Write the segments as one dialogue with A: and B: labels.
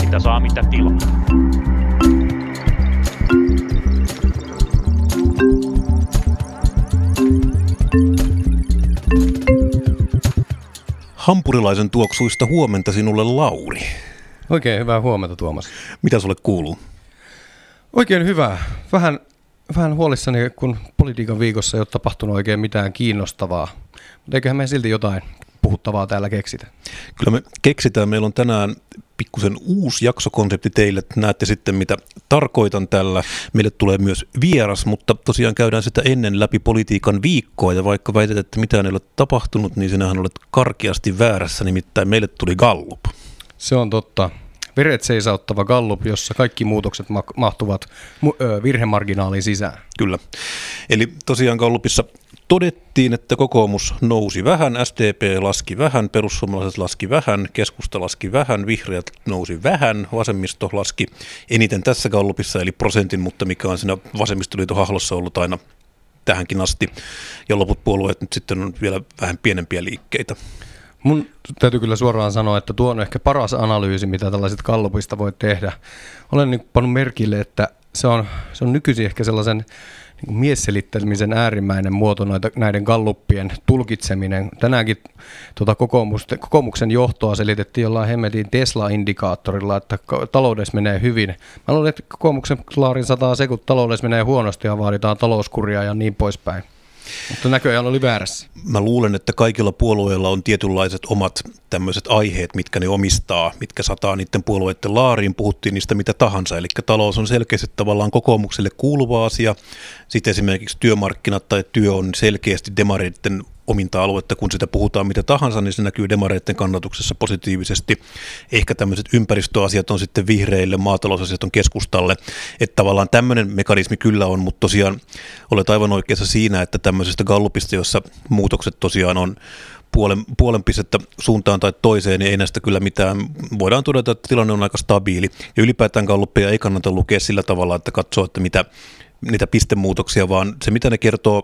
A: Mitä saa, mitä tilaa.
B: Hampurilaisen tuoksuista huomenta sinulle Lauri.
C: Oikein hyvää huomenta Tuomas.
B: Mitä sulle kuuluu?
C: Oikein hyvää. Vähän, vähän huolissani, kun politiikan viikossa ei ole tapahtunut oikein mitään kiinnostavaa. Mutta eiköhän me silti jotain puhuttavaa täällä keksitä.
B: Kyllä me keksitään. Meillä on tänään pikkusen uusi jaksokonsepti teille. Näette sitten, mitä tarkoitan tällä. Meille tulee myös vieras, mutta tosiaan käydään sitä ennen läpi politiikan viikkoa. Ja vaikka väität, että mitään ei ole tapahtunut, niin sinähän olet karkeasti väärässä. Nimittäin meille tuli Gallup.
C: Se on totta. Veret seisauttava gallup, jossa kaikki muutokset ma- mahtuvat mu- ö, virhemarginaaliin sisään.
B: Kyllä. Eli tosiaan Gallupissa todettiin, että kokoomus nousi vähän, SDP laski vähän, perussuomalaiset laski vähän, keskusta laski vähän, vihreät nousi vähän, vasemmisto laski eniten tässä Gallupissa, eli prosentin, mutta mikä on siinä vasemmistoliiton hahlossa ollut aina tähänkin asti. Ja loput puolueet nyt sitten on vielä vähän pienempiä liikkeitä.
C: Mun täytyy kyllä suoraan sanoa, että tuo on ehkä paras analyysi, mitä tällaiset kallupista voi tehdä. Olen niin pannut merkille, että se on, se on nykyisin ehkä sellaisen niin miesselittämisen äärimmäinen muoto noita, näiden galluppien tulkitseminen. Tänäänkin tuota kokoomuksen johtoa selitettiin jollain hemmetin Tesla-indikaattorilla, että taloudessa menee hyvin. Mä luulen, että kokoomuksen laarin sataa se, kun taloudessa menee huonosti ja vaaditaan talouskuria ja niin poispäin. Mutta näköjään oli väärässä.
B: Mä luulen, että kaikilla puolueilla on tietynlaiset omat tämmöiset aiheet, mitkä ne omistaa, mitkä sataa niiden puolueiden laariin, puhuttiin niistä mitä tahansa. Eli talous on selkeästi tavallaan kokoomukselle kuuluva asia. Sitten esimerkiksi työmarkkinat tai työ on selkeästi demareiden ominta-aluetta, kun sitä puhutaan mitä tahansa, niin se näkyy demareiden kannatuksessa positiivisesti. Ehkä tämmöiset ympäristöasiat on sitten vihreille, maatalousasiat on keskustalle. Että tavallaan tämmöinen mekanismi kyllä on, mutta tosiaan olet aivan oikeassa siinä, että tämmöisestä gallupista, jossa muutokset tosiaan on puolen, puolen pistettä suuntaan tai toiseen, niin ei näistä kyllä mitään. Voidaan todeta, että tilanne on aika stabiili. Ja ylipäätään galluppeja ei kannata lukea sillä tavalla, että katsoo, että mitä niitä pistemuutoksia, vaan se mitä ne kertoo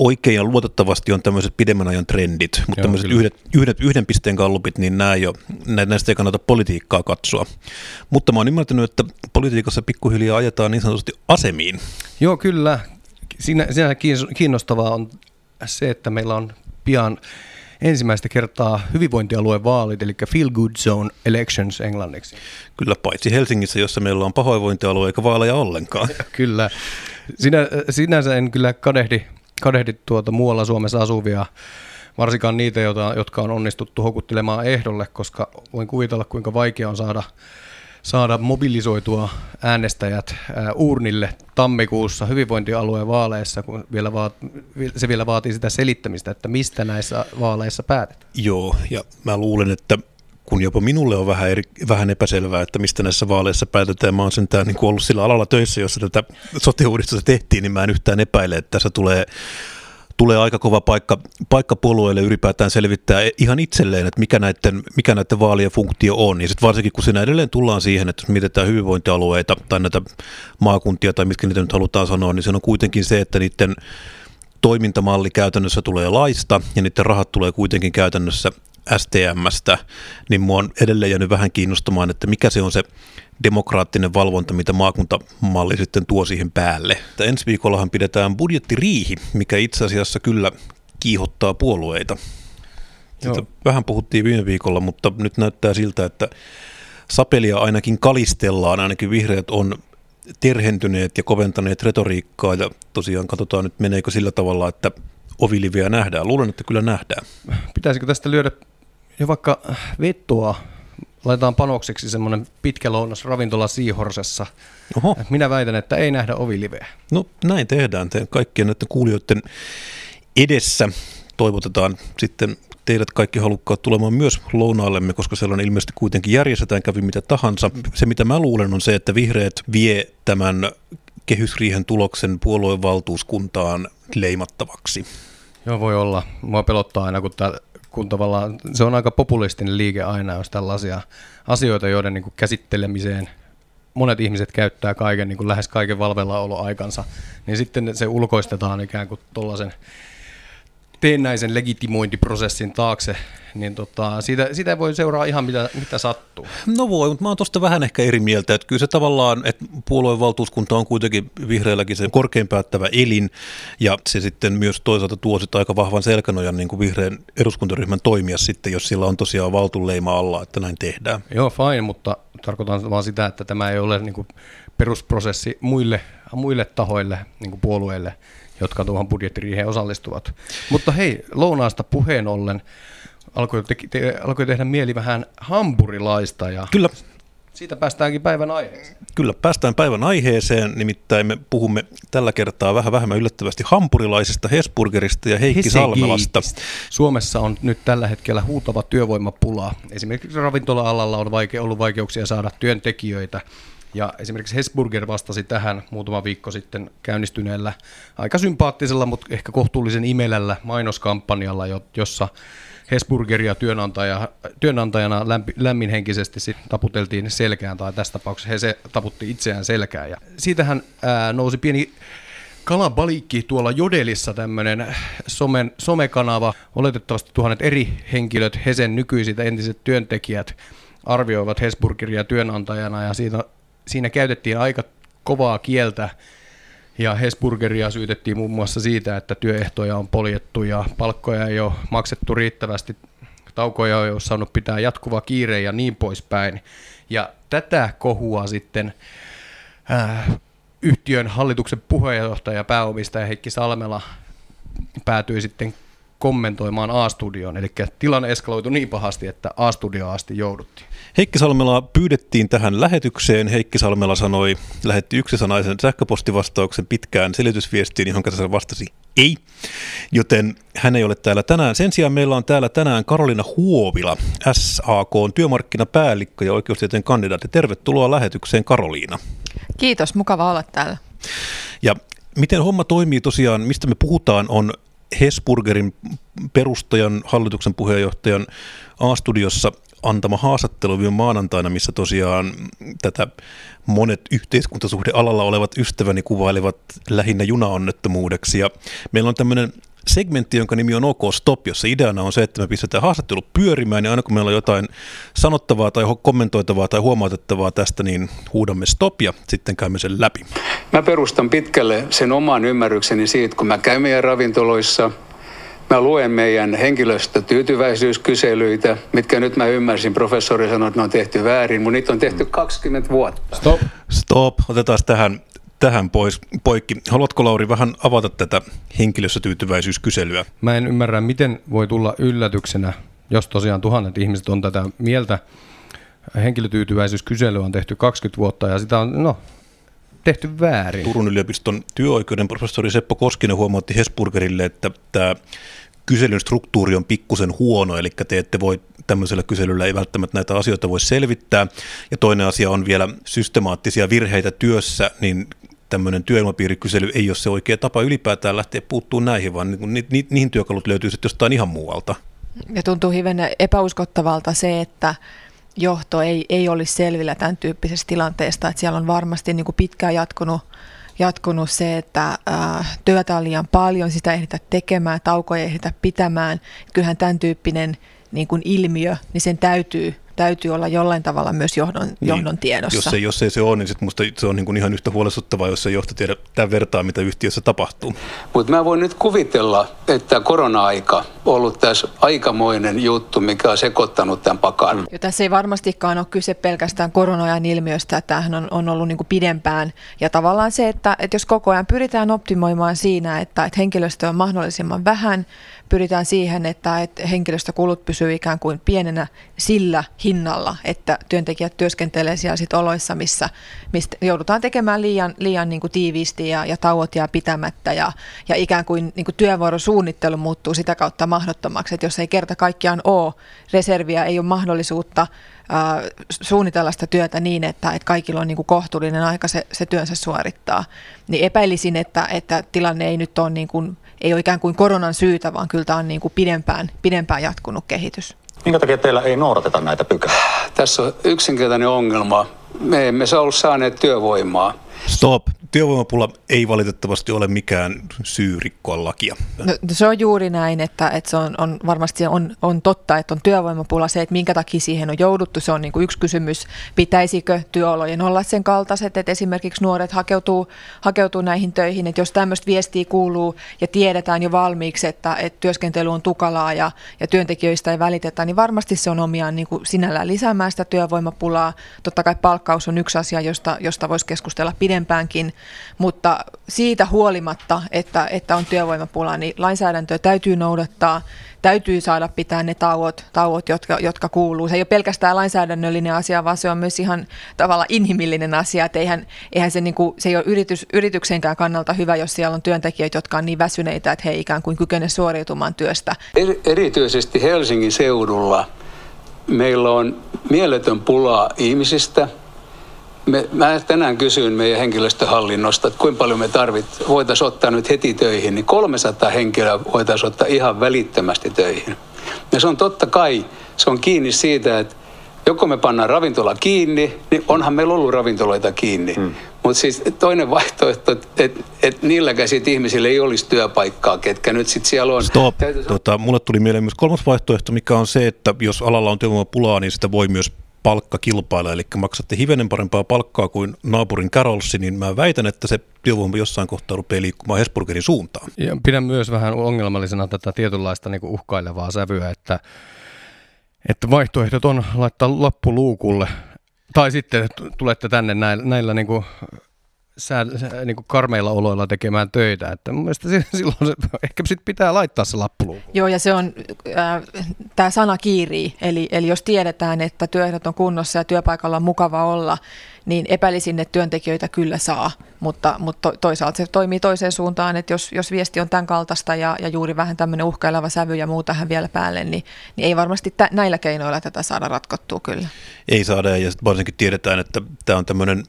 B: oikein ja luotettavasti on tämmöiset pidemmän ajan trendit, mutta Joo, tämmöiset yhdet, yhdet, yhden pisteen gallupit, niin nämä jo, näistä ei kannata politiikkaa katsoa. Mutta mä oon ymmärtänyt, että politiikassa pikkuhiljaa ajetaan niin sanotusti asemiin.
C: Joo, kyllä. Siinä, siinä kiinnostavaa on se, että meillä on pian ensimmäistä kertaa hyvinvointialueen vaalit, eli Feel Good Zone Elections englanniksi.
B: Kyllä, paitsi Helsingissä, jossa meillä on pahoinvointialue eikä vaaleja ollenkaan.
C: kyllä. Sinä, sinänsä en kyllä kadehdi kadehdit tuota muualla Suomessa asuvia, varsinkaan niitä, joita, jotka on onnistuttu hokuttelemaan ehdolle, koska voin kuvitella, kuinka vaikea on saada, saada mobilisoitua äänestäjät ää, urnille tammikuussa hyvinvointialueen vaaleissa, kun vielä vaat, se vielä vaatii sitä selittämistä, että mistä näissä vaaleissa päätetään.
B: Joo, ja mä luulen, että kun jopa minulle on vähän, eri, vähän epäselvää, että mistä näissä vaaleissa päätetään. Mä oon sentään niin ollut sillä alalla töissä, jossa tätä sote tehtiin, niin mä en yhtään epäile, että tässä tulee tulee aika kova paikka, paikka puolueelle ylipäätään selvittää ihan itselleen, että mikä näiden, mikä näiden vaalien funktio on. Ja sitten varsinkin, kun siinä edelleen tullaan siihen, että jos mietitään hyvinvointialueita tai näitä maakuntia tai mitkä niitä nyt halutaan sanoa, niin se on kuitenkin se, että niiden toimintamalli käytännössä tulee laista ja niiden rahat tulee kuitenkin käytännössä STMstä, niin mua on edelleen jäänyt vähän kiinnostamaan, että mikä se on se demokraattinen valvonta, mitä maakuntamalli sitten tuo siihen päälle. Että ensi viikollahan pidetään budjettiriihi, mikä itse asiassa kyllä kiihottaa puolueita. Sitä vähän puhuttiin viime viikolla, mutta nyt näyttää siltä, että sapelia ainakin kalistellaan, ainakin vihreät on terhentyneet ja koventaneet retoriikkaa ja tosiaan katsotaan nyt meneekö sillä tavalla, että oviliviä nähdään. Luulen, että kyllä nähdään.
C: Pitäisikö tästä lyödä jo vaikka vettua? Laitetaan panokseksi semmoinen pitkä lounas ravintola Siihorsessa. Oho. Minä väitän, että ei nähdä oviliveä.
B: No näin tehdään. Te kaikkien näiden kuulijoiden edessä toivotetaan sitten teidät kaikki halukkaat tulemaan myös lounaallemme, koska sellainen ilmeisesti kuitenkin järjestetään, kävi mitä tahansa. Se mitä mä luulen on se, että vihreät vie tämän kehysriihen tuloksen puolueen valtuuskuntaan leimattavaksi.
C: Joo, voi olla. Mua pelottaa aina, kun, tää, kun tavallaan se on aika populistinen liike aina, jos tällaisia asioita, joiden niin kuin käsittelemiseen monet ihmiset käyttää kaiken, niin kuin lähes kaiken valvellaoloaikansa, niin sitten se ulkoistetaan ikään kuin tuollaisen teennäisen legitimointiprosessin taakse, niin tota, siitä, siitä voi seuraa ihan mitä, mitä sattuu.
B: No voi, mutta mä oon tuosta vähän ehkä eri mieltä, että kyllä se tavallaan, että puolueen valtuuskunta on kuitenkin vihreälläkin se korkein päättävä elin, ja se sitten myös toisaalta tuo sitten aika vahvan selkänojan niin kuin vihreän eduskuntaryhmän toimia sitten, jos sillä on tosiaan valtuleima alla, että näin tehdään.
C: Joo, fine, mutta tarkoitan vaan sitä, että tämä ei ole niin kuin perusprosessi muille, muille tahoille, niin kuin puolueille, jotka tuohon budjettiriiheen osallistuvat. Mutta hei, lounaasta puheen ollen, alkoi, te, te, alkoi tehdä mieli vähän hampurilaista ja
B: Kyllä.
C: siitä päästäänkin päivän aiheeseen.
B: Kyllä, päästään päivän aiheeseen, nimittäin me puhumme tällä kertaa vähän vähemmän yllättävästi hampurilaisesta, Hesburgerista ja Heikki Salmelasta.
C: Suomessa on nyt tällä hetkellä huutava työvoimapula. Esimerkiksi ravintola-alalla on vaike- ollut vaikeuksia saada työntekijöitä. Ja esimerkiksi Hesburger vastasi tähän muutama viikko sitten käynnistyneellä aika sympaattisella, mutta ehkä kohtuullisen imelällä mainoskampanjalla, jossa Hesburgeria työnantaja, työnantajana lämpi, lämminhenkisesti sit taputeltiin selkään, tai tässä tapauksessa he se taputti itseään selkään. Ja siitähän ää, nousi pieni kalabalikki tuolla Jodelissa tämmöinen somen, somekanava. Oletettavasti tuhannet eri henkilöt, Hesen nykyiset entiset työntekijät, arvioivat Hesburgeria työnantajana ja siinä, siinä käytettiin aika kovaa kieltä ja Hesburgeria syytettiin muun muassa siitä, että työehtoja on poljettu ja palkkoja ei ole maksettu riittävästi, taukoja ei ole saanut pitää jatkuva kiire ja niin poispäin. Ja tätä kohua sitten äh, yhtiön hallituksen puheenjohtaja, pääomistaja Heikki Salmela päätyi sitten kommentoimaan A-studioon, eli tilanne eskaloitui niin pahasti, että A-studioon asti jouduttiin.
B: Heikki Salmela pyydettiin tähän lähetykseen. Heikki Salmela sanoi, lähetti yksisanaisen sähköpostivastauksen pitkään selitysviestiin, johon se vastasi ei. Joten hän ei ole täällä tänään. Sen sijaan meillä on täällä tänään Karolina Huovila, SAK työmarkkinapäällikkö ja oikeustieteen kandidaatti. Tervetuloa lähetykseen Karoliina.
A: Kiitos, mukava olla täällä.
B: Ja miten homma toimii tosiaan, mistä me puhutaan, on Hesburgerin perustajan, hallituksen puheenjohtajan A-studiossa antama haastattelu viime maanantaina, missä tosiaan tätä monet yhteiskuntasuhdealalla olevat ystäväni kuvailivat lähinnä junaonnettomuudeksi. Ja meillä on tämmöinen segmentti, jonka nimi on OK Stop, jossa ideana on se, että me pistetään haastattelu pyörimään ja aina kun meillä on jotain sanottavaa tai kommentoitavaa tai huomautettavaa tästä, niin huudamme stop ja sitten käymme sen läpi.
D: Mä perustan pitkälle sen oman ymmärrykseni siitä, kun mä käyn meidän ravintoloissa – Mä luen meidän henkilöstötyytyväisyyskyselyitä, mitkä nyt mä ymmärsin, professori sanoi, että ne on tehty väärin, mutta niitä on tehty 20 vuotta.
B: Stop. Stop. Otetaan tähän, tähän pois, poikki. Haluatko Lauri vähän avata tätä henkilöstötyytyväisyyskyselyä?
C: Mä en ymmärrä, miten voi tulla yllätyksenä, jos tosiaan tuhannet ihmiset on tätä mieltä. Henkilötyytyväisyyskysely on tehty 20 vuotta ja sitä on, no, tehty väärin.
B: Turun yliopiston työoikeuden professori Seppo Koskinen huomautti Hesburgerille, että tämä kyselyn struktuuri on pikkusen huono, eli te ette voi tämmöisellä kyselyllä ei välttämättä näitä asioita voi selvittää. Ja toinen asia on vielä systemaattisia virheitä työssä, niin tämmöinen työilmapiirikysely ei ole se oikea tapa ylipäätään lähteä puuttumaan näihin, vaan ni, ni, ni, niihin työkalut löytyy sitten jostain ihan muualta.
A: Ja tuntuu hyvin epäuskottavalta se, että johto ei, ei olisi selvillä tämän tyyppisestä tilanteesta, että siellä on varmasti niin kuin pitkään jatkunut jatkunut se, että ää, työtä on liian paljon, sitä ehditä tekemään, taukoja ehditä pitämään. Kyllähän tämän tyyppinen niin kuin ilmiö, niin sen täytyy täytyy olla jollain tavalla myös johdon, niin, johdon tiedossa.
B: Jos ei, jos ei se ole, niin sit musta se on niin kuin ihan yhtä huolestuttavaa, jos se johto tiedä tämän vertaa, mitä yhtiössä tapahtuu.
D: Mutta mä voin nyt kuvitella, että korona-aika on ollut tässä aikamoinen juttu, mikä on sekoittanut tämän pakan.
A: Ja tässä ei varmastikaan ole kyse pelkästään koronajan ilmiöstä, että tämähän on, on ollut niin kuin pidempään. Ja tavallaan se, että, että jos koko ajan pyritään optimoimaan siinä, että, että henkilöstö on mahdollisimman vähän, pyritään siihen, että, henkilöstökulut pysyy ikään kuin pienenä sillä hinnalla, että työntekijät työskentelee siellä sit oloissa, missä, mistä joudutaan tekemään liian, liian niin kuin tiiviisti ja, ja tauot jää pitämättä ja, ja ikään kuin, niin kuin työvuorosuunnittelu muuttuu sitä kautta mahdottomaksi, että jos ei kerta kaikkiaan ole reserviä, ei ole mahdollisuutta ää, suunnitella sitä työtä niin, että, että kaikilla on niin kuin kohtuullinen aika se, se työnsä suorittaa, niin epäilisin, että, että tilanne ei nyt ole niin kuin ei ole ikään kuin koronan syytä, vaan kyllä tämä on niin kuin pidempään, pidempään jatkunut kehitys.
E: Minkä takia teillä ei noudateta näitä pykäliä?
D: Tässä on yksinkertainen ongelma. Me emme saa ollut saaneet työvoimaa.
B: Stop. Työvoimapula ei valitettavasti ole mikään syy rikkoa lakia.
A: No, se on juuri näin, että, että se on, on varmasti on, on totta, että on työvoimapula. Se, että minkä takia siihen on jouduttu, se on niin kuin yksi kysymys. Pitäisikö työolojen olla sen kaltaiset, että esimerkiksi nuoret hakeutuu, hakeutuu näihin töihin, että jos tämmöistä viestiä kuuluu ja tiedetään jo valmiiksi, että, että työskentely on tukalaa ja, ja työntekijöistä ei välitetä, niin varmasti se on omiaan niin kuin sinällään lisäämään sitä työvoimapulaa. Totta kai palkkaus on yksi asia, josta, josta voisi keskustella pidempäänkin, mutta siitä huolimatta, että, että on työvoimapula, niin lainsäädäntöä täytyy noudattaa, täytyy saada pitää ne tauot, tauot jotka, jotka kuuluu. Se ei ole pelkästään lainsäädännöllinen asia, vaan se on myös ihan tavalla inhimillinen asia, että eihän, eihän se, niin kuin, se ei ole yritys, yrityksenkään kannalta hyvä, jos siellä on työntekijöitä, jotka on niin väsyneitä, että he ikään kuin kykene suoriutumaan työstä.
D: Erityisesti Helsingin seudulla meillä on mieletön pula ihmisistä – me, mä tänään kysyin meidän henkilöstöhallinnosta, että kuinka paljon me tarvit, voitaisiin ottaa nyt heti töihin, niin 300 henkilöä voitaisiin ottaa ihan välittömästi töihin. Ja se on totta kai, se on kiinni siitä, että joko me pannaan ravintola kiinni, niin onhan meillä ollut ravintoloita kiinni. Hmm. Mutta siis toinen vaihtoehto, että et, et niilläkään siitä ihmisille ei olisi työpaikkaa, ketkä nyt sitten siellä on.
B: Stop. Tota, mulle tuli mieleen myös kolmas vaihtoehto, mikä on se, että jos alalla on työvoimapulaa, niin sitä voi myös palkka kilpailla, eli maksatte hivenen parempaa palkkaa kuin naapurin Carolsi, niin mä väitän, että se työvoima jossain kohtaa rupeaa liikkumaan Hesburgerin suuntaan.
C: Ja pidän myös vähän ongelmallisena tätä tietynlaista niin kuin uhkailevaa sävyä, että, että vaihtoehdot on laittaa lappu luukulle, tai sitten tulette tänne näillä, näillä niin kuin sää, niin kuin karmeilla oloilla tekemään töitä. Että mun mielestä silloin se, ehkä sit pitää laittaa se lappuluuku.
A: Joo, ja se on, äh, tämä sana kiirii, eli, eli jos tiedetään, että työehdot on kunnossa ja työpaikalla on mukava olla, niin epäilisin, että työntekijöitä kyllä saa, mutta, mutta toisaalta se toimii toiseen suuntaan, että jos, jos viesti on tämän kaltaista ja, ja juuri vähän tämmöinen uhkaileva sävy ja muu tähän vielä päälle, niin, niin ei varmasti tä, näillä keinoilla tätä saada ratkottua kyllä.
B: Ei saada, ja varsinkin tiedetään, että tämä on tämmöinen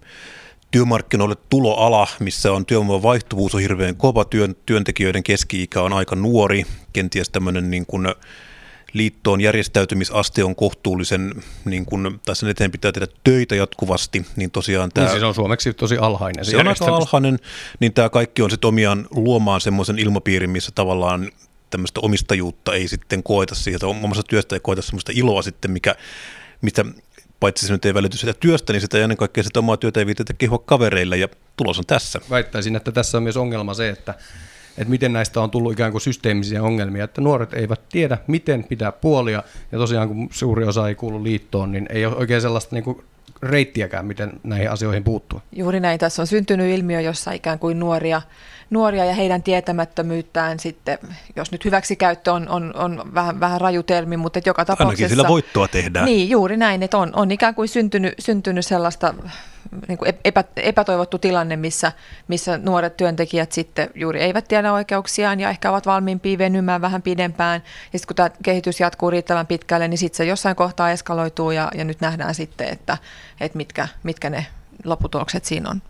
B: työmarkkinoille tuloala, missä on työvoiman vaihtuvuus on hirveän kova, työn, työntekijöiden keski-ikä on aika nuori, kenties tämmöinen niin kuin liittoon järjestäytymisaste on kohtuullisen, niin kuin, tai sen eteen pitää tehdä töitä jatkuvasti, niin tosiaan tämä...
C: Niin siis on suomeksi tosi alhainen.
B: Se, se on aika alhainen, niin tämä kaikki on sitten omiaan luomaan semmoisen ilmapiirin, missä tavallaan tämmöistä omistajuutta ei sitten koeta siitä, omassa työstä ei koeta semmoista iloa sitten, mikä, mistä paitsi se nyt ei välity sitä työstä, niin sitä ennen kaikkea sitä omaa työtä ei viitetä kehua kavereille ja tulos on tässä.
C: Väittäisin, että tässä on myös ongelma se, että, että miten näistä on tullut ikään kuin systeemisiä ongelmia, että nuoret eivät tiedä, miten pitää puolia, ja tosiaan kun suuri osa ei kuulu liittoon, niin ei ole oikein sellaista niin kuin reittiäkään, miten näihin asioihin puuttua.
A: Juuri näin. Tässä on syntynyt ilmiö, jossa ikään kuin nuoria, nuoria ja heidän tietämättömyyttään sitten, jos nyt hyväksikäyttö on, on, on vähän, vähän raju termi, mutta että joka tapauksessa...
B: Ainakin sillä voittoa tehdään.
A: Niin, juuri näin, että on, on ikään kuin syntynyt, syntynyt sellaista niin kuin epä, epätoivottu tilanne, missä, missä nuoret työntekijät sitten juuri eivät tiedä oikeuksiaan ja ehkä ovat valmiimpia venymään vähän pidempään. Ja sitten kun tämä kehitys jatkuu riittävän pitkälle, niin sitten se jossain kohtaa eskaloituu ja, ja nyt nähdään sitten, että, että mitkä, mitkä ne lopputulokset siinä on.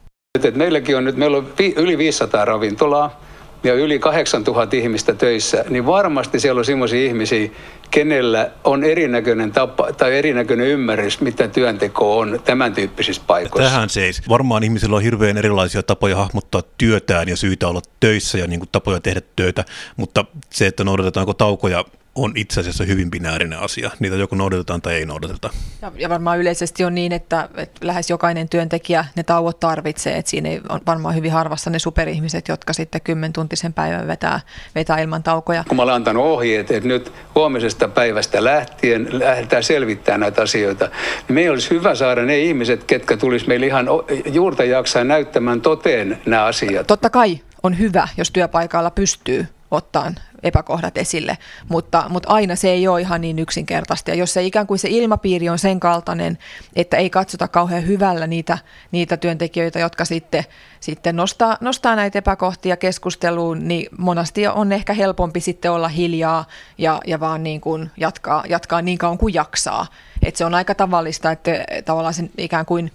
D: Et meilläkin on nyt, meillä on yli 500 ravintolaa ja yli 8000 ihmistä töissä, niin varmasti siellä on sellaisia ihmisiä, kenellä on erinäköinen tapa tai erinäköinen ymmärrys, mitä työnteko on tämän tyyppisissä paikoissa.
B: Tähän seis. Varmaan ihmisillä on hirveän erilaisia tapoja hahmottaa työtään ja syitä olla töissä ja niin kuin tapoja tehdä töitä, mutta se, että noudatetaanko taukoja on itse asiassa hyvin binäärinen asia. Niitä joko noudatetaan tai ei noudateta.
A: Ja, ja varmaan yleisesti on niin, että, että lähes jokainen työntekijä ne tauot tarvitsee. Että siinä ei on varmaan hyvin harvassa ne superihmiset, jotka sitten kymmentuntisen päivän vetää, vetää ilman taukoja.
D: Kun mä olen antanut ohjeet, että nyt huomisesta päivästä lähtien lähdetään selvittämään näitä asioita, niin meidän olisi hyvä saada ne ihmiset, ketkä tulisi meille ihan juurta jaksaa näyttämään toteen nämä asiat.
A: Totta kai on hyvä, jos työpaikalla pystyy ottaa epäkohdat esille, mutta, mutta aina se ei ole ihan niin yksinkertaista. Ja jos se ikään kuin se ilmapiiri on sen kaltainen, että ei katsota kauhean hyvällä niitä, niitä työntekijöitä, jotka sitten, sitten nostaa, nostaa näitä epäkohtia keskusteluun, niin monasti on ehkä helpompi sitten olla hiljaa ja, ja vaan niin kuin jatkaa, jatkaa niin kauan kuin jaksaa. Et se on aika tavallista, että tavallaan sen ikään kuin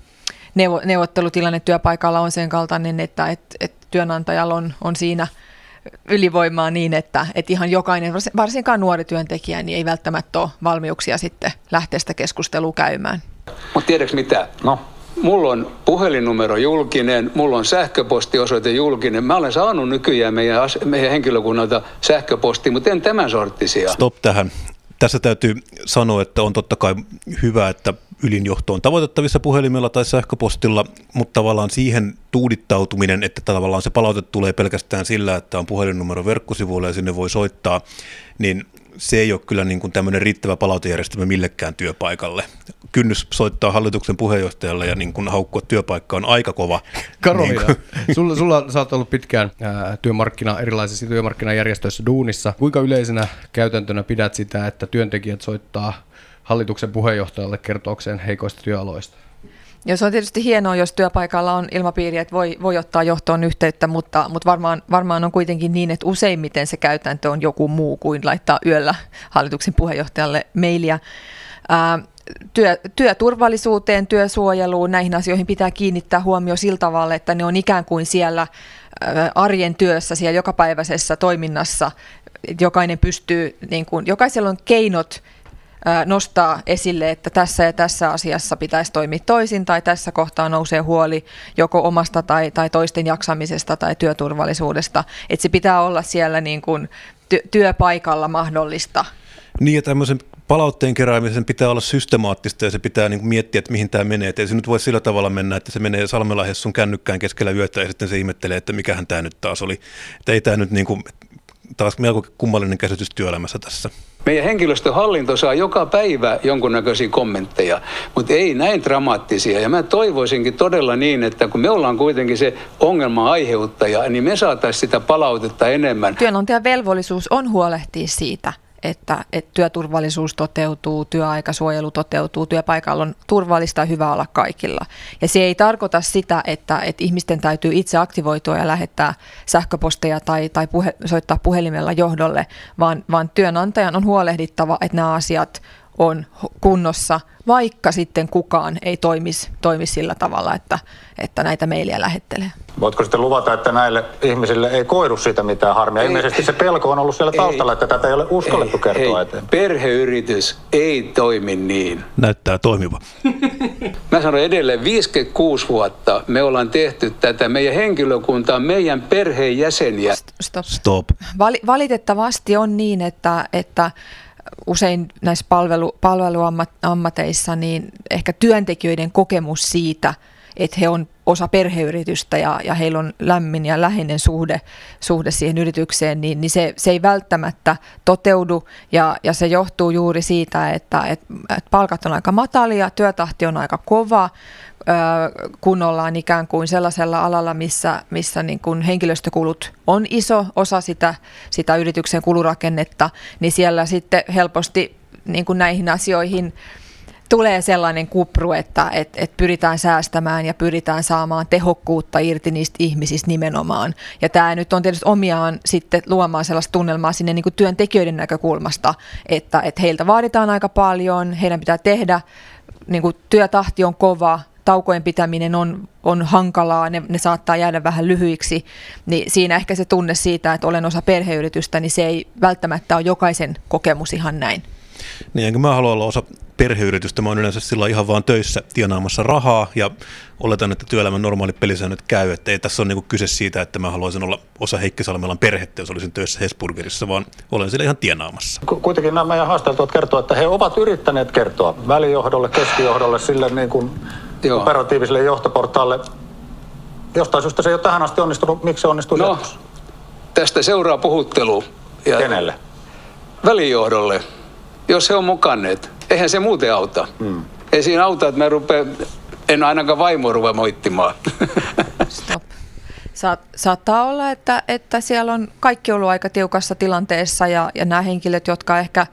A: neuvottelutilanne työpaikalla on sen kaltainen, että et, et työnantajalla on, on siinä – ylivoimaa niin, että, että ihan jokainen, varsinkaan nuori työntekijä, niin ei välttämättä ole valmiuksia sitten lähteä sitä keskustelua käymään.
D: Mutta tiedätkö mitä?
E: No?
D: mulla on puhelinnumero julkinen, mulla on sähköpostiosoite julkinen. Mä olen saanut nykyään meidän, meidän henkilökunnalta sähköposti, mutta en tämän sorttisia.
B: Stop tähän. Tässä täytyy sanoa, että on totta kai hyvä, että ylinjohto on tavoitettavissa puhelimella tai sähköpostilla, mutta tavallaan siihen tuudittautuminen, että tavallaan se palaute tulee pelkästään sillä, että on puhelinnumero verkkosivuilla ja sinne voi soittaa, niin se ei ole kyllä niin kuin tämmöinen riittävä palautejärjestelmä millekään työpaikalle. Kynnys soittaa hallituksen puheenjohtajalle ja niin kuin haukkua työpaikka on aika kova.
C: Karolina, niin kuin. sulla, sulla sä oot ollut pitkään ää, työmarkkina, erilaisissa työmarkkinajärjestöissä duunissa. Kuinka yleisenä käytäntönä pidät sitä, että työntekijät soittaa hallituksen puheenjohtajalle kertoakseen heikoista työaloista?
A: Ja se on tietysti hienoa, jos työpaikalla on ilmapiiri, että voi, voi ottaa johtoon yhteyttä, mutta, mutta varmaan, varmaan on kuitenkin niin, että useimmiten se käytäntö on joku muu kuin laittaa yöllä hallituksen puheenjohtajalle mailia. Ää, työ, työturvallisuuteen, työsuojeluun, näihin asioihin pitää kiinnittää huomio sillä tavalla, että ne on ikään kuin siellä arjen työssä, siellä jokapäiväisessä toiminnassa, jokainen pystyy, niin kuin, jokaisella on keinot nostaa esille, että tässä ja tässä asiassa pitäisi toimia toisin tai tässä kohtaa nousee huoli joko omasta tai, tai toisten jaksamisesta tai työturvallisuudesta. Että se pitää olla siellä niin kuin ty- työpaikalla mahdollista.
B: Niin ja tämmöisen palautteen keräämisen pitää olla systemaattista ja se pitää niin kuin miettiä, että mihin tämä menee. Et ei se nyt voi sillä tavalla mennä, että se menee Salmelahdessa sun kännykkään keskellä yötä ja sitten se ihmettelee, että mikähän tämä nyt taas oli. Että ei tämä nyt niin kuin, taas melko kummallinen käsitys työelämässä tässä.
D: Meidän henkilöstöhallinto saa joka päivä jonkunnäköisiä kommentteja, mutta ei näin dramaattisia. Ja mä toivoisinkin todella niin, että kun me ollaan kuitenkin se ongelma aiheuttaja, niin me saataisiin sitä palautetta enemmän.
A: Työnantajan velvollisuus on huolehtia siitä, että, että työturvallisuus toteutuu, työaikasuojelu toteutuu, työpaikalla on turvallista ja hyvä olla kaikilla. Ja se ei tarkoita sitä, että, että ihmisten täytyy itse aktivoitua ja lähettää sähköposteja tai, tai puhe, soittaa puhelimella johdolle, vaan, vaan työnantajan on huolehdittava, että nämä asiat on kunnossa, vaikka sitten kukaan ei toimisi, toimisi sillä tavalla, että, että näitä mailia lähettelee.
E: Voitko sitten luvata, että näille ihmisille ei koidu siitä mitään harmia? Ei, Ilmeisesti se pelko on ollut siellä taustalla, ei, että tätä ei ole uskallettu ei, kertoa
D: ei,
E: eteen.
D: Perheyritys ei toimi niin.
B: Näyttää toimiva.
D: Mä sanon edelleen 56 vuotta me ollaan tehty tätä. Meidän henkilökunta on meidän perheenjäseniä.
A: Stop.
B: Stop.
A: valitettavasti on niin, että, että usein näissä palvelu, palveluammateissa niin ehkä työntekijöiden kokemus siitä, että he on osa perheyritystä ja, ja heillä on lämmin ja läheinen suhde, suhde siihen yritykseen, niin, niin se, se ei välttämättä toteudu. Ja, ja se johtuu juuri siitä, että, että, että palkat on aika matalia, työtahti on aika kova, kun ollaan ikään kuin sellaisella alalla, missä, missä niin kuin henkilöstökulut on iso osa sitä, sitä yrityksen kulurakennetta, niin siellä sitten helposti niin kuin näihin asioihin tulee sellainen kupru, että et, et pyritään säästämään ja pyritään saamaan tehokkuutta irti niistä ihmisistä nimenomaan. Ja tämä nyt on tietysti omiaan sitten luomaan sellaista tunnelmaa sinne niin kuin työntekijöiden näkökulmasta, että et heiltä vaaditaan aika paljon, heidän pitää tehdä, niin kuin työtahti on kova, taukojen pitäminen on, on hankalaa, ne, ne saattaa jäädä vähän lyhyiksi, niin siinä ehkä se tunne siitä, että olen osa perheyritystä, niin se ei välttämättä ole jokaisen kokemus ihan näin.
B: Niin, enkä mä halua olla osa perheyritystä, mä oon yleensä sillä ihan vaan töissä tienaamassa rahaa ja oletan, että työelämän normaalit pelisäännöt käy, että ei tässä ole niinku kyse siitä, että mä haluaisin olla osa Heikki Salmelan perhettä, jos olisin töissä Hesburgerissa, vaan olen siellä ihan tienaamassa.
E: Kuitenkin nämä meidän haasteltuat kertoo, että he ovat yrittäneet kertoa välijohdolle, keskijohdolle, sille niin kuin Joo. operatiiviselle johtoportaalle. Jostain syystä se ei ole tähän asti onnistunut. Miksi se onnistuu
D: no, tästä seuraa puhuttelu.
E: Ja Kenelle?
D: Välijohdolle, jos he on mukanneet. Eihän se muuten auta. Hmm. Ei siinä auta, että mä rupean, en ainakaan vaimoa ruvea moittimaan.
A: Stop. Saat, saattaa olla, että, että siellä on kaikki ollut aika tiukassa tilanteessa ja, ja nämä henkilöt, jotka ehkä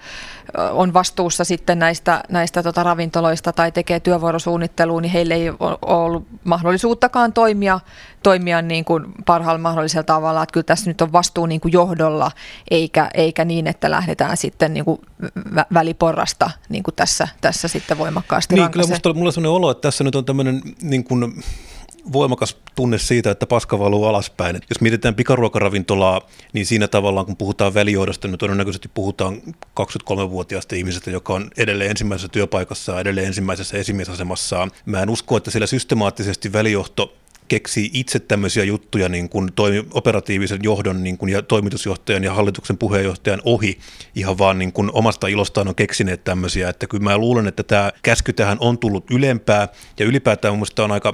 A: on vastuussa sitten näistä, näistä tota ravintoloista tai tekee työvuorosuunnittelua, niin heille ei ole ollut mahdollisuuttakaan toimia, toimia niin kuin parhaalla mahdollisella tavalla. Että kyllä tässä nyt on vastuu niin kuin johdolla, eikä, eikä niin, että lähdetään sitten niin kuin väliporrasta niin kuin tässä, tässä sitten voimakkaasti
B: Niin, kyllä musta, mulla on sellainen olo, että tässä nyt on tämmöinen niin kuin voimakas tunne siitä, että paska valuu alaspäin. Et jos mietitään pikaruokaravintolaa, niin siinä tavallaan kun puhutaan välijohdosta, niin todennäköisesti puhutaan 23-vuotiaasta ihmisestä, joka on edelleen ensimmäisessä työpaikassa, edelleen ensimmäisessä esimiesasemassaan. Mä en usko, että siellä systemaattisesti välijohto keksii itse tämmöisiä juttuja niin kuin toimi, operatiivisen johdon niin kuin, ja toimitusjohtajan ja hallituksen puheenjohtajan ohi ihan vaan niin kuin omasta ilostaan on keksineet tämmöisiä, että kyllä mä luulen, että tämä käsky tähän on tullut ylempää ja ylipäätään mun on aika,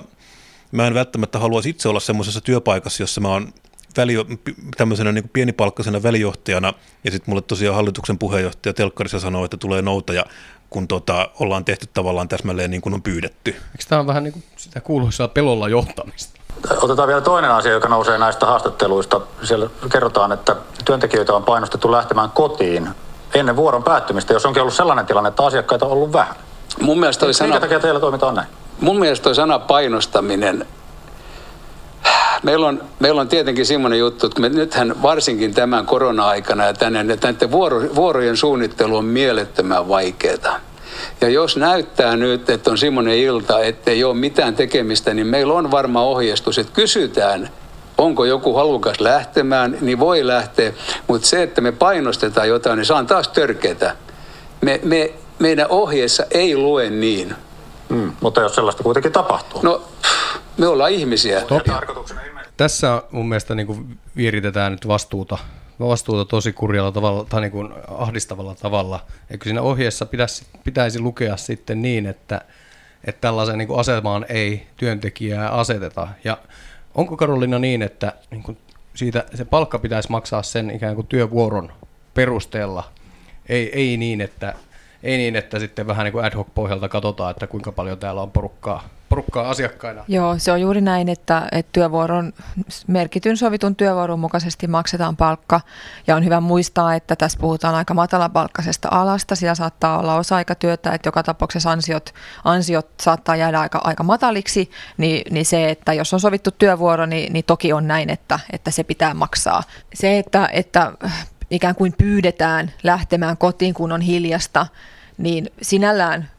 B: mä en välttämättä haluaisi itse olla semmoisessa työpaikassa, jossa mä oon väli, tämmöisenä niin pienipalkkaisena välijohtajana, ja sitten mulle tosiaan hallituksen puheenjohtaja telkkarissa sanoo, että tulee noutaja, kun tota, ollaan tehty tavallaan täsmälleen niin kuin on pyydetty.
C: Eikö tämä on vähän niin kuin sitä kuuluisaa pelolla johtamista?
E: Otetaan vielä toinen asia, joka nousee näistä haastatteluista. Siellä kerrotaan, että työntekijöitä on painostettu lähtemään kotiin ennen vuoron päättymistä, jos onkin ollut sellainen tilanne, että asiakkaita on ollut vähän.
D: Mun mielestä toi
E: sana... Minkä takia teillä toimitaan näin?
D: Mun mielestä toi sana painostaminen meillä on, meillä on tietenkin semmoinen juttu, että me nythän varsinkin tämän korona-aikana ja tänne, näiden vuoro, vuorojen suunnittelu on mielettömän vaikeaa. Ja jos näyttää nyt, että on semmoinen ilta, että ei ole mitään tekemistä, niin meillä on varma ohjeistus, että kysytään, onko joku halukas lähtemään, niin voi lähteä. Mutta se, että me painostetaan jotain, niin se on taas törkeätä. Me, me, meidän ohjeessa ei lue niin.
E: Mm, mutta jos sellaista kuitenkin tapahtuu.
D: No, me ollaan ihmisiä.
C: Tässä mun mielestä niin kuin vieritetään nyt vastuuta, vastuuta tosi kurjalla tavalla tai niin kuin ahdistavalla tavalla. Eikö siinä ohjeessa pitäisi, pitäisi lukea sitten niin, että, että tällaisen niin kuin asemaan ei työntekijää aseteta. Ja onko Karolina niin, että niin kuin siitä se palkka pitäisi maksaa sen ikään kuin työvuoron perusteella, ei, ei niin, että ei niin, että sitten vähän niin kuin ad hoc pohjalta katsotaan, että kuinka paljon täällä on porukkaa, porukkaa asiakkaina.
A: Joo, se on juuri näin, että, että työvuoron, merkityn sovitun työvuoron mukaisesti maksetaan palkka. Ja on hyvä muistaa, että tässä puhutaan aika matalapalkkaisesta alasta. Siellä saattaa olla osa-aikatyötä, että joka tapauksessa ansiot, ansiot saattaa jäädä aika, aika mataliksi. Niin, niin se, että jos on sovittu työvuoro, niin, niin toki on näin, että, että se pitää maksaa. Se, että, että ikään kuin pyydetään lähtemään kotiin, kun on hiljasta, niin sinällään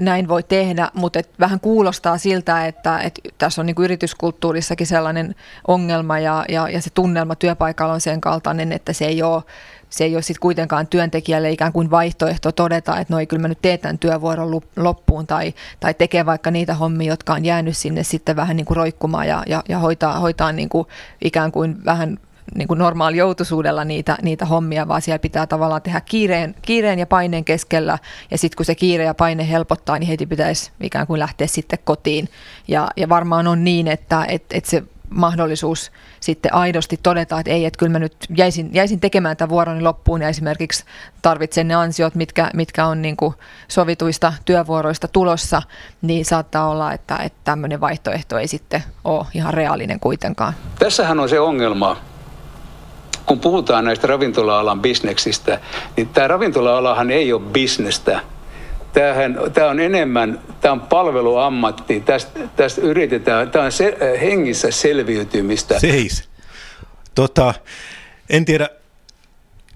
A: näin voi tehdä, mutta et vähän kuulostaa siltä, että et tässä on niin yrityskulttuurissakin sellainen ongelma ja, ja, ja se tunnelma työpaikalla on sen kaltainen, että se ei ole se ei ole sitten kuitenkaan työntekijälle ikään kuin vaihtoehto todeta, että no ei kyllä mä nyt teen tämän työvuoron loppuun tai, tai tekee vaikka niitä hommia, jotka on jäänyt sinne sitten vähän niin kuin roikkumaan ja, ja, ja hoitaa, hoitaa niin kuin ikään kuin vähän niin kuin normaali joutuisuudella niitä, niitä hommia, vaan siellä pitää tavallaan tehdä kiireen, kiireen ja paineen keskellä. Ja sitten kun se kiire ja paine helpottaa, niin heti pitäisi ikään kuin lähteä sitten kotiin. Ja, ja varmaan on niin, että et, et se mahdollisuus sitten aidosti todeta, että ei, että kyllä mä nyt jäisin, jäisin tekemään tämän vuoroni loppuun ja esimerkiksi tarvitsen ne ansiot, mitkä, mitkä on niin kuin sovituista työvuoroista tulossa, niin saattaa olla, että, että tämmöinen vaihtoehto ei sitten ole ihan reaalinen kuitenkaan.
D: Tässähän on se ongelma, kun puhutaan näistä ravintola-alan bisneksistä, niin tämä ravintola-alahan ei ole bisnestä. Tämähän, tämä on enemmän, tämä on palveluammatti, tästä, tästä yritetään, tämä on se, hengissä selviytymistä.
B: Seis. Tota, en tiedä,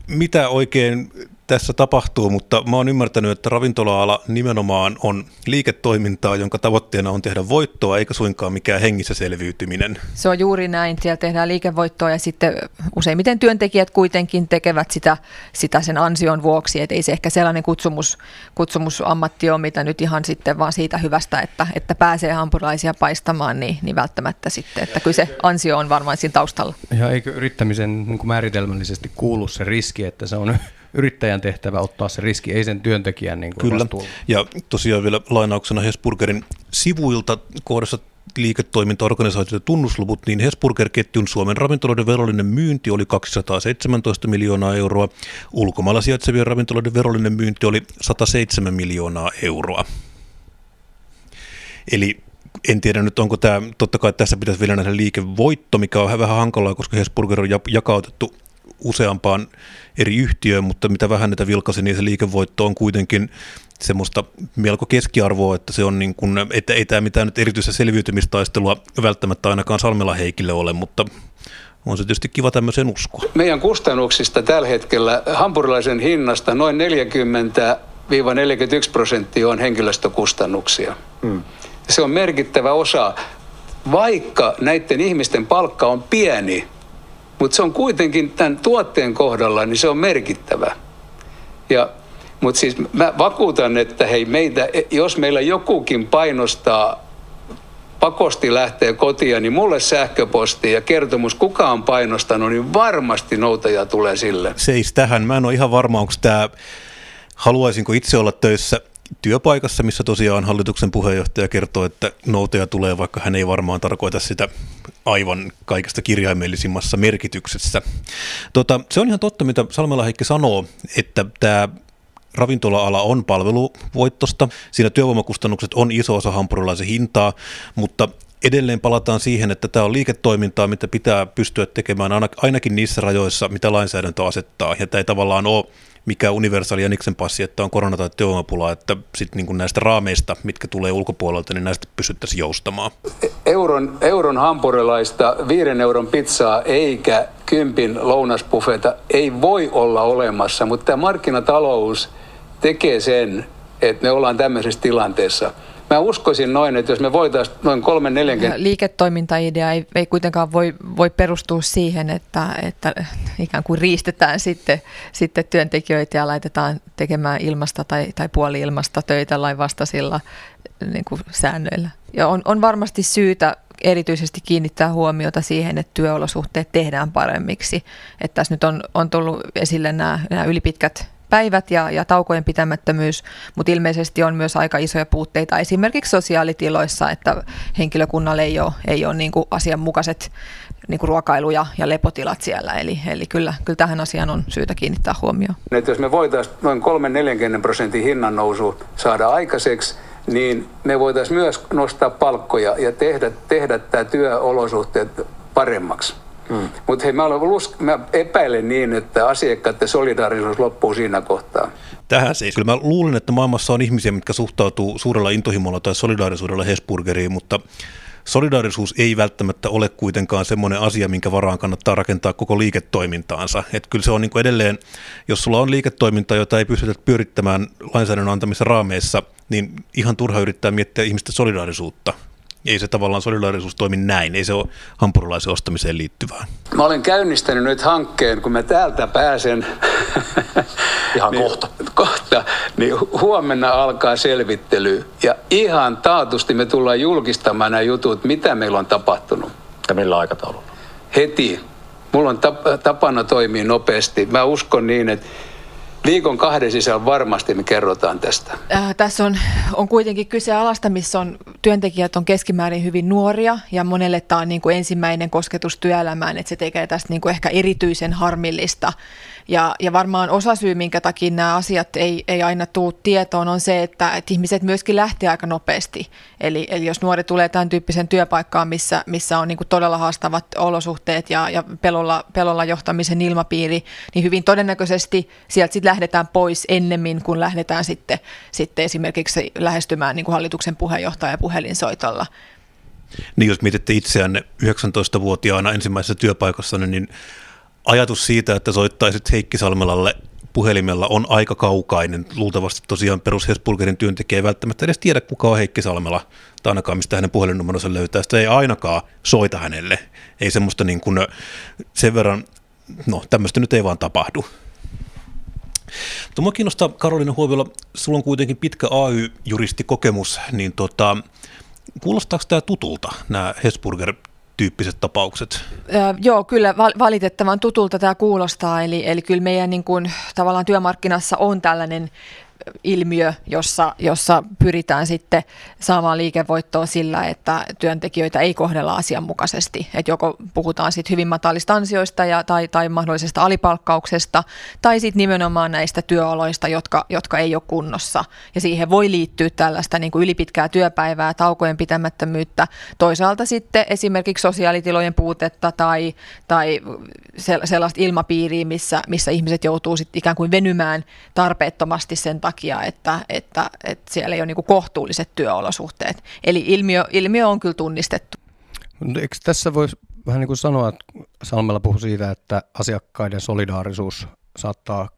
B: mitä oikein tässä tapahtuu, mutta mä oon ymmärtänyt, että ravintola-ala nimenomaan on liiketoimintaa, jonka tavoitteena on tehdä voittoa, eikä suinkaan mikään hengissä selviytyminen.
A: Se on juuri näin. Siellä tehdään liikevoittoa ja sitten useimmiten työntekijät kuitenkin tekevät sitä, sitä sen ansion vuoksi, että ei se ehkä sellainen kutsumus, kutsumusammatti ole, mitä nyt ihan sitten vaan siitä hyvästä, että, että pääsee hampurilaisia paistamaan, niin, niin välttämättä sitten, että kyllä se ansio on varmaan siinä taustalla.
C: Ja eikö yrittämisen niin kuin määritelmällisesti kuulu se riski, että se on yrittäjän tehtävä ottaa se riski, ei sen työntekijän niin
B: kuin Kyllä, vastuulla. ja tosiaan vielä lainauksena Hesburgerin sivuilta kohdassa liiketoimintaorganisaatioiden tunnusluvut, niin Hesburger-ketjun Suomen ravintoloiden verollinen myynti oli 217 miljoonaa euroa, ulkomailla sijaitsevien ravintoloiden verollinen myynti oli 107 miljoonaa euroa. Eli en tiedä nyt, onko tämä, totta kai tässä pitäisi vielä nähdä liikevoitto, mikä on vähän hankalaa, koska Hesburger on jakautettu useampaan eri yhtiöön, mutta mitä vähän näitä vilkasi, niin se liikevoitto on kuitenkin semmoista melko keskiarvoa, että se on niin kuin, että ei tämä mitään nyt erityistä selviytymistaistelua välttämättä ainakaan Salmela Heikille ole, mutta on se tietysti kiva tämmöiseen uskoa.
D: Meidän kustannuksista tällä hetkellä hampurilaisen hinnasta noin 40-41 prosenttia on henkilöstökustannuksia. Hmm. Se on merkittävä osa vaikka näiden ihmisten palkka on pieni, mutta se on kuitenkin tämän tuotteen kohdalla, niin se on merkittävä. Ja, mutta siis mä vakuutan, että hei meitä, jos meillä jokukin painostaa pakosti lähtee kotiin, niin mulle sähköposti ja kertomus, kuka on painostanut, niin varmasti noutaja tulee sille.
B: Seis tähän. Mä en ole ihan varma, onko tämä, haluaisinko itse olla töissä työpaikassa, missä tosiaan hallituksen puheenjohtaja kertoo, että noutaja tulee, vaikka hän ei varmaan tarkoita sitä aivan kaikesta kirjaimellisimmassa merkityksessä. Tota, se on ihan totta, mitä Salmela Heikki sanoo, että tämä ravintola-ala on palveluvoittosta. Siinä työvoimakustannukset on iso osa hampurilaisen hintaa, mutta edelleen palataan siihen, että tämä on liiketoimintaa, mitä pitää pystyä tekemään ainakin niissä rajoissa, mitä lainsäädäntö asettaa. Ja tämä ei tavallaan ole mikä universaali Jäniksen passi, että on korona- tai työvoimapula, että sitten niin näistä raameista, mitkä tulee ulkopuolelta, niin näistä pystyttäisiin joustamaan.
D: Euron, euron hampurilaista, viiden euron pizzaa eikä kympin lounaspufeta ei voi olla olemassa, mutta tämä markkinatalous – tekee sen, että me ollaan tämmöisessä tilanteessa. Mä uskoisin noin, että jos me voitaisiin noin kolmen neljänkin...
A: Liiketoimintaidea ei, ei kuitenkaan voi, voi perustua siihen, että, että ikään kuin riistetään sitten, sitten työntekijöitä ja laitetaan tekemään ilmasta tai, tai puoli-ilmasta töitä lain vastaisilla niin kuin säännöillä. Ja on, on varmasti syytä erityisesti kiinnittää huomiota siihen, että työolosuhteet tehdään paremmiksi. Että tässä nyt on, on tullut esille nämä, nämä ylipitkät päivät ja, ja taukojen pitämättömyys, mutta ilmeisesti on myös aika isoja puutteita esimerkiksi sosiaalitiloissa, että henkilökunnalle ei ole, ei ole niin kuin asianmukaiset niin kuin ruokailu- ja, ja lepotilat siellä. Eli, eli kyllä, kyllä tähän asiaan on syytä kiinnittää huomioon.
D: Että jos me voitaisiin noin 3-40 prosentin hinnan nousu saada aikaiseksi, niin me voitaisiin myös nostaa palkkoja ja tehdä, tehdä tämä työolosuhteet paremmaksi. Hmm. Mutta hei, mä, olen, mä epäilen niin, että asiakkaiden solidaarisuus loppuu siinä kohtaa.
B: Tähän siis. Kyllä mä luulen, että maailmassa on ihmisiä, mitkä suhtautuu suurella intohimolla tai solidaarisuudella Hesburgeriin, mutta solidaarisuus ei välttämättä ole kuitenkaan semmoinen asia, minkä varaan kannattaa rakentaa koko liiketoimintaansa. Että kyllä se on niin kuin edelleen, jos sulla on liiketoiminta, jota ei pystytä pyörittämään lainsäädännön antamissa raameissa, niin ihan turha yrittää miettiä ihmisten solidaarisuutta ei se tavallaan solidaarisuus toimi näin, ei se ole hampurilaisen ostamiseen liittyvää.
D: Mä olen käynnistänyt nyt hankkeen, kun mä täältä pääsen.
E: Ihan niin, kohta.
D: Kohta, niin huomenna alkaa selvittely. Ja ihan taatusti me tullaan julkistamaan nämä jutut, mitä meillä on tapahtunut.
E: Ja millä aikataululla?
D: Heti. Mulla on tapana toimia nopeasti. Mä uskon niin, että Viikon kahden sisällä varmasti me kerrotaan tästä.
A: Äh, tässä on, on kuitenkin kyse alasta, missä on, työntekijät on keskimäärin hyvin nuoria ja monelle tämä on niin kuin ensimmäinen kosketus työelämään, että se tekee tästä niin kuin ehkä erityisen harmillista. Ja, ja varmaan osa syy, minkä takia nämä asiat ei, ei aina tule tietoon, on se, että, että ihmiset myöskin lähtee aika nopeasti. Eli, eli jos nuori tulee tämän tyyppisen työpaikkaan, missä, missä on niin kuin todella haastavat olosuhteet ja, ja pelolla, pelolla johtamisen ilmapiiri, niin hyvin todennäköisesti sieltä sitten lähdetään pois ennemmin, kuin lähdetään sitten, sitten esimerkiksi lähestymään niin kuin hallituksen puheenjohtaja puhelinsoitolla.
B: Niin jos mietitte itseänne 19-vuotiaana ensimmäisessä työpaikassa, niin ajatus siitä, että soittaisit Heikki Salmelalle puhelimella on aika kaukainen. Luultavasti tosiaan perus Hesburgerin työntekijä ei välttämättä edes tiedä, kuka on Heikki Salmela, tai ainakaan mistä hänen puhelinnumeronsa löytää. Sitä ei ainakaan soita hänelle. Ei semmoista niin kuin sen verran, no tämmöistä nyt ei vaan tapahdu. Minua kiinnostaa, Karolina Huovila, sulla on kuitenkin pitkä AY-juristikokemus, niin tota, kuulostaako tämä tutulta, nämä Hesburger tyyppiset tapaukset?
A: Äh, joo, kyllä valitettavan tutulta tämä kuulostaa. Eli, eli kyllä meidän niin kuin, tavallaan työmarkkinassa on tällainen ilmiö, jossa, jossa pyritään sitten saamaan liikevoittoa sillä, että työntekijöitä ei kohdella asianmukaisesti. Että joko puhutaan sitten hyvin matalista ansioista ja, tai, tai mahdollisesta alipalkkauksesta, tai sitten nimenomaan näistä työoloista, jotka, jotka ei ole kunnossa. Ja siihen voi liittyä tällaista niin kuin ylipitkää työpäivää, taukojen pitämättömyyttä, toisaalta sitten esimerkiksi sosiaalitilojen puutetta tai, tai sellaista ilmapiiriä, missä, missä ihmiset joutuu sitten ikään kuin venymään tarpeettomasti sen takia, että, että, että siellä ei ole niin kohtuulliset työolosuhteet. Eli ilmiö, ilmiö on kyllä tunnistettu.
C: Eikö tässä voisi vähän niin kuin sanoa, että Salmella puhui siitä, että asiakkaiden solidaarisuus saattaa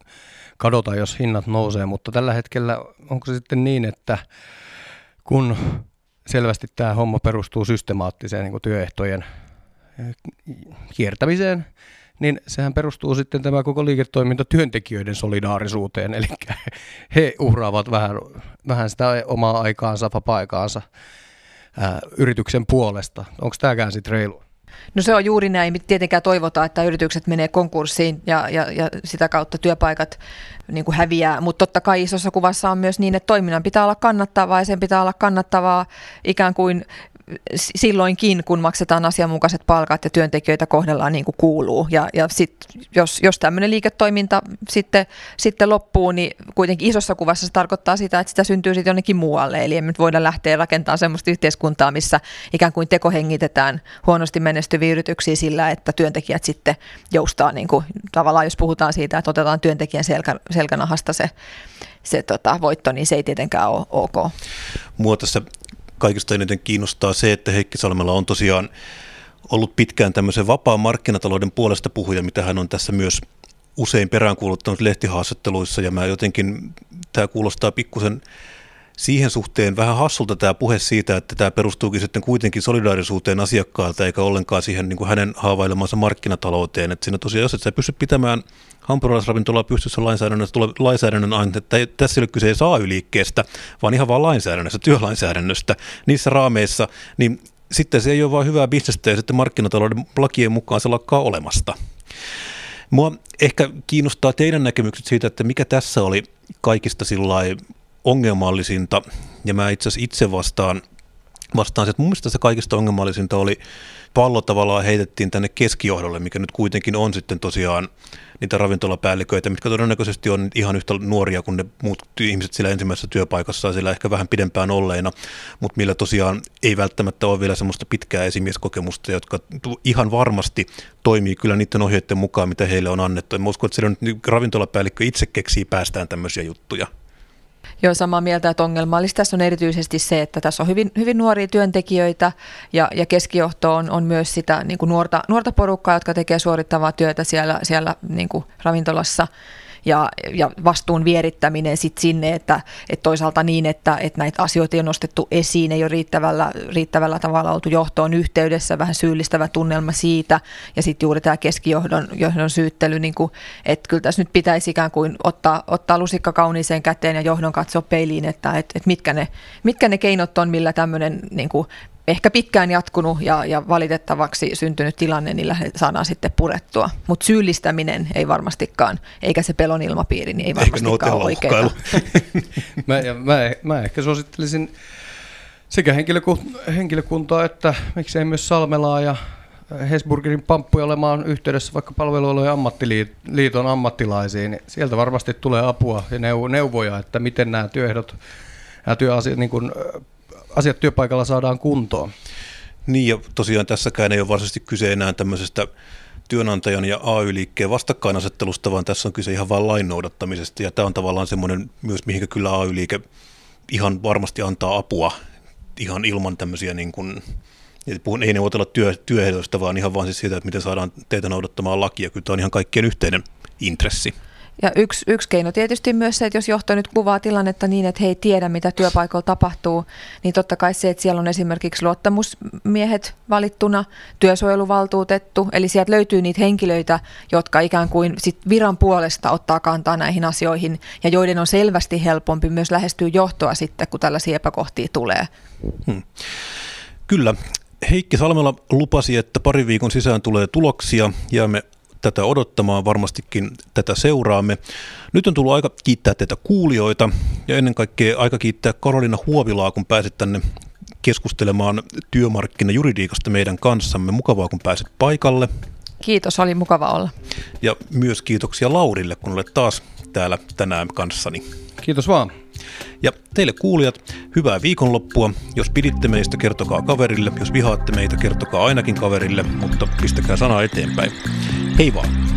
C: kadota, jos hinnat nousee, mutta tällä hetkellä onko se sitten niin, että kun selvästi tämä homma perustuu systemaattiseen niin työehtojen kiertämiseen, niin sehän perustuu sitten tämä koko liiketoiminta työntekijöiden solidaarisuuteen, eli he uhraavat vähän, vähän sitä omaa aikaansa, vapaa-aikaansa ää, yrityksen puolesta. Onko tämäkään sitten reilu?
A: No se on juuri näin. Tietenkään toivotaan, että yritykset menee konkurssiin ja, ja, ja sitä kautta työpaikat niin kuin häviää, mutta totta kai isossa kuvassa on myös niin, että toiminnan pitää olla kannattavaa ja sen pitää olla kannattavaa ikään kuin silloinkin, kun maksetaan asianmukaiset palkat ja työntekijöitä kohdellaan niin kuin kuuluu. Ja, ja sit, jos, jos tämmöinen liiketoiminta sitten, sitten loppuu, niin kuitenkin isossa kuvassa se tarkoittaa sitä, että sitä syntyy sitten jonnekin muualle. Eli emme nyt voida lähteä rakentamaan sellaista yhteiskuntaa, missä ikään kuin tekohengitetään huonosti menestyviä yrityksiä sillä, että työntekijät sitten joustaa, niin kuin, tavallaan jos puhutaan siitä, että otetaan työntekijän selkä, selkänahasta se, se tota, voitto, niin se ei tietenkään ole ok.
B: Mua kaikista eniten kiinnostaa se, että Heikki Salmella on tosiaan ollut pitkään tämmöisen vapaan markkinatalouden puolesta puhuja, mitä hän on tässä myös usein peräänkuuluttanut lehtihaastatteluissa, ja mä jotenkin, tämä kuulostaa pikkusen siihen suhteen vähän hassulta tämä puhe siitä, että tämä perustuukin sitten kuitenkin solidaarisuuteen asiakkaalta, eikä ollenkaan siihen niin kuin hänen haavailemansa markkinatalouteen. Että siinä tosiaan, jos et sä pysty pitämään hampurilaisravintolaa pystyssä lainsäädännössä, tulee lainsäädännön aina, että tässä ei ole kyse AY-liikkeestä, vaan ihan vaan lainsäädännöstä, työlainsäädännöstä, niissä raameissa, niin sitten se ei ole vain hyvää bisnestä ja sitten markkinatalouden lakien mukaan se lakkaa olemasta. Mua ehkä kiinnostaa teidän näkemykset siitä, että mikä tässä oli kaikista ongelmallisinta, ja mä itse asiassa itse vastaan, vastaan että mun mielestä se kaikista ongelmallisinta oli pallo tavallaan heitettiin tänne keskijohdolle, mikä nyt kuitenkin on sitten tosiaan niitä ravintolapäälliköitä, mitkä todennäköisesti on ihan yhtä nuoria kuin ne muut ihmiset sillä ensimmäisessä työpaikassa, sillä ehkä vähän pidempään olleina, mutta millä tosiaan ei välttämättä ole vielä semmoista pitkää esimieskokemusta, jotka ihan varmasti toimii kyllä niiden ohjeiden mukaan, mitä heille on annettu. En usko, että siellä nyt ravintolapäällikkö itse keksii päästään tämmöisiä juttuja.
A: Joo, samaa mieltä, että ongelmallista tässä on erityisesti se, että tässä on hyvin, hyvin nuoria työntekijöitä ja, ja keskijohto on, on myös sitä niin kuin nuorta, nuorta porukkaa, jotka tekee suorittavaa työtä siellä, siellä niin kuin ravintolassa ja, ja vastuun vierittäminen sit sinne, että, että toisaalta niin, että, että näitä asioita ei ole nostettu esiin, ei ole riittävällä, riittävällä tavalla oltu johtoon yhteydessä, vähän syyllistävä tunnelma siitä, ja sitten juuri tämä keskijohdon johdon syyttely, niin kuin, että kyllä tässä nyt pitäisi ikään kuin ottaa, ottaa lusikka kauniiseen käteen ja johdon katsoa peiliin, että, että, että mitkä, ne, mitkä ne keinot on, millä tämmöinen niin kuin ehkä pitkään jatkunut ja, ja valitettavaksi syntynyt tilanne, niillä saadaan sitten purettua. Mutta syyllistäminen ei varmastikaan, eikä se pelon ilmapiiri, niin ei varmastikaan ole oikeaa.
C: mä, mä, mä ehkä suosittelisin sekä henkilökuntaa että miksei myös Salmelaa ja Hesburgerin pamppuja olemaan yhteydessä vaikka palvelualojen ammattiliiton ammattilaisiin. Niin sieltä varmasti tulee apua ja neuvoja, että miten nämä työehdot ja työasiat niin kuin asiat työpaikalla saadaan kuntoon.
B: Niin ja tosiaan tässäkään ei ole varsinaisesti kyse enää tämmöisestä työnantajan ja AY-liikkeen vastakkainasettelusta, vaan tässä on kyse ihan vain lain noudattamisesta. Ja tämä on tavallaan semmoinen myös, mihinkä kyllä AY-liike ihan varmasti antaa apua ihan ilman tämmöisiä niin kuin, ei neuvotella työ, työehdoista, vaan ihan vain siis siitä, että miten saadaan teitä noudattamaan lakia. Kyllä tämä on ihan kaikkien yhteinen intressi.
A: Ja yksi, yksi keino tietysti myös se, että jos johto nyt kuvaa tilannetta niin, että he ei tiedä, mitä työpaikoilla tapahtuu, niin totta kai se, että siellä on esimerkiksi luottamusmiehet valittuna, työsuojeluvaltuutettu, eli sieltä löytyy niitä henkilöitä, jotka ikään kuin sit viran puolesta ottaa kantaa näihin asioihin ja joiden on selvästi helpompi myös lähestyä johtoa sitten, kun tällaisia epäkohtia tulee. Hmm.
B: Kyllä. Heikki Salmela lupasi, että pari viikon sisään tulee tuloksia. Jäämme tätä odottamaan, varmastikin tätä seuraamme. Nyt on tullut aika kiittää teitä kuulijoita ja ennen kaikkea aika kiittää Karolina Huovilaa, kun pääsit tänne keskustelemaan työmarkkinajuridiikasta meidän kanssamme. Mukavaa, kun pääsit paikalle.
A: Kiitos, oli mukava olla.
B: Ja myös kiitoksia Laurille, kun olet taas täällä tänään kanssani.
C: Kiitos vaan.
B: Ja teille kuulijat, hyvää viikonloppua. Jos piditte meistä, kertokaa kaverille. Jos vihaatte meitä, kertokaa ainakin kaverille, mutta pistäkää sana eteenpäin. Hei vaan!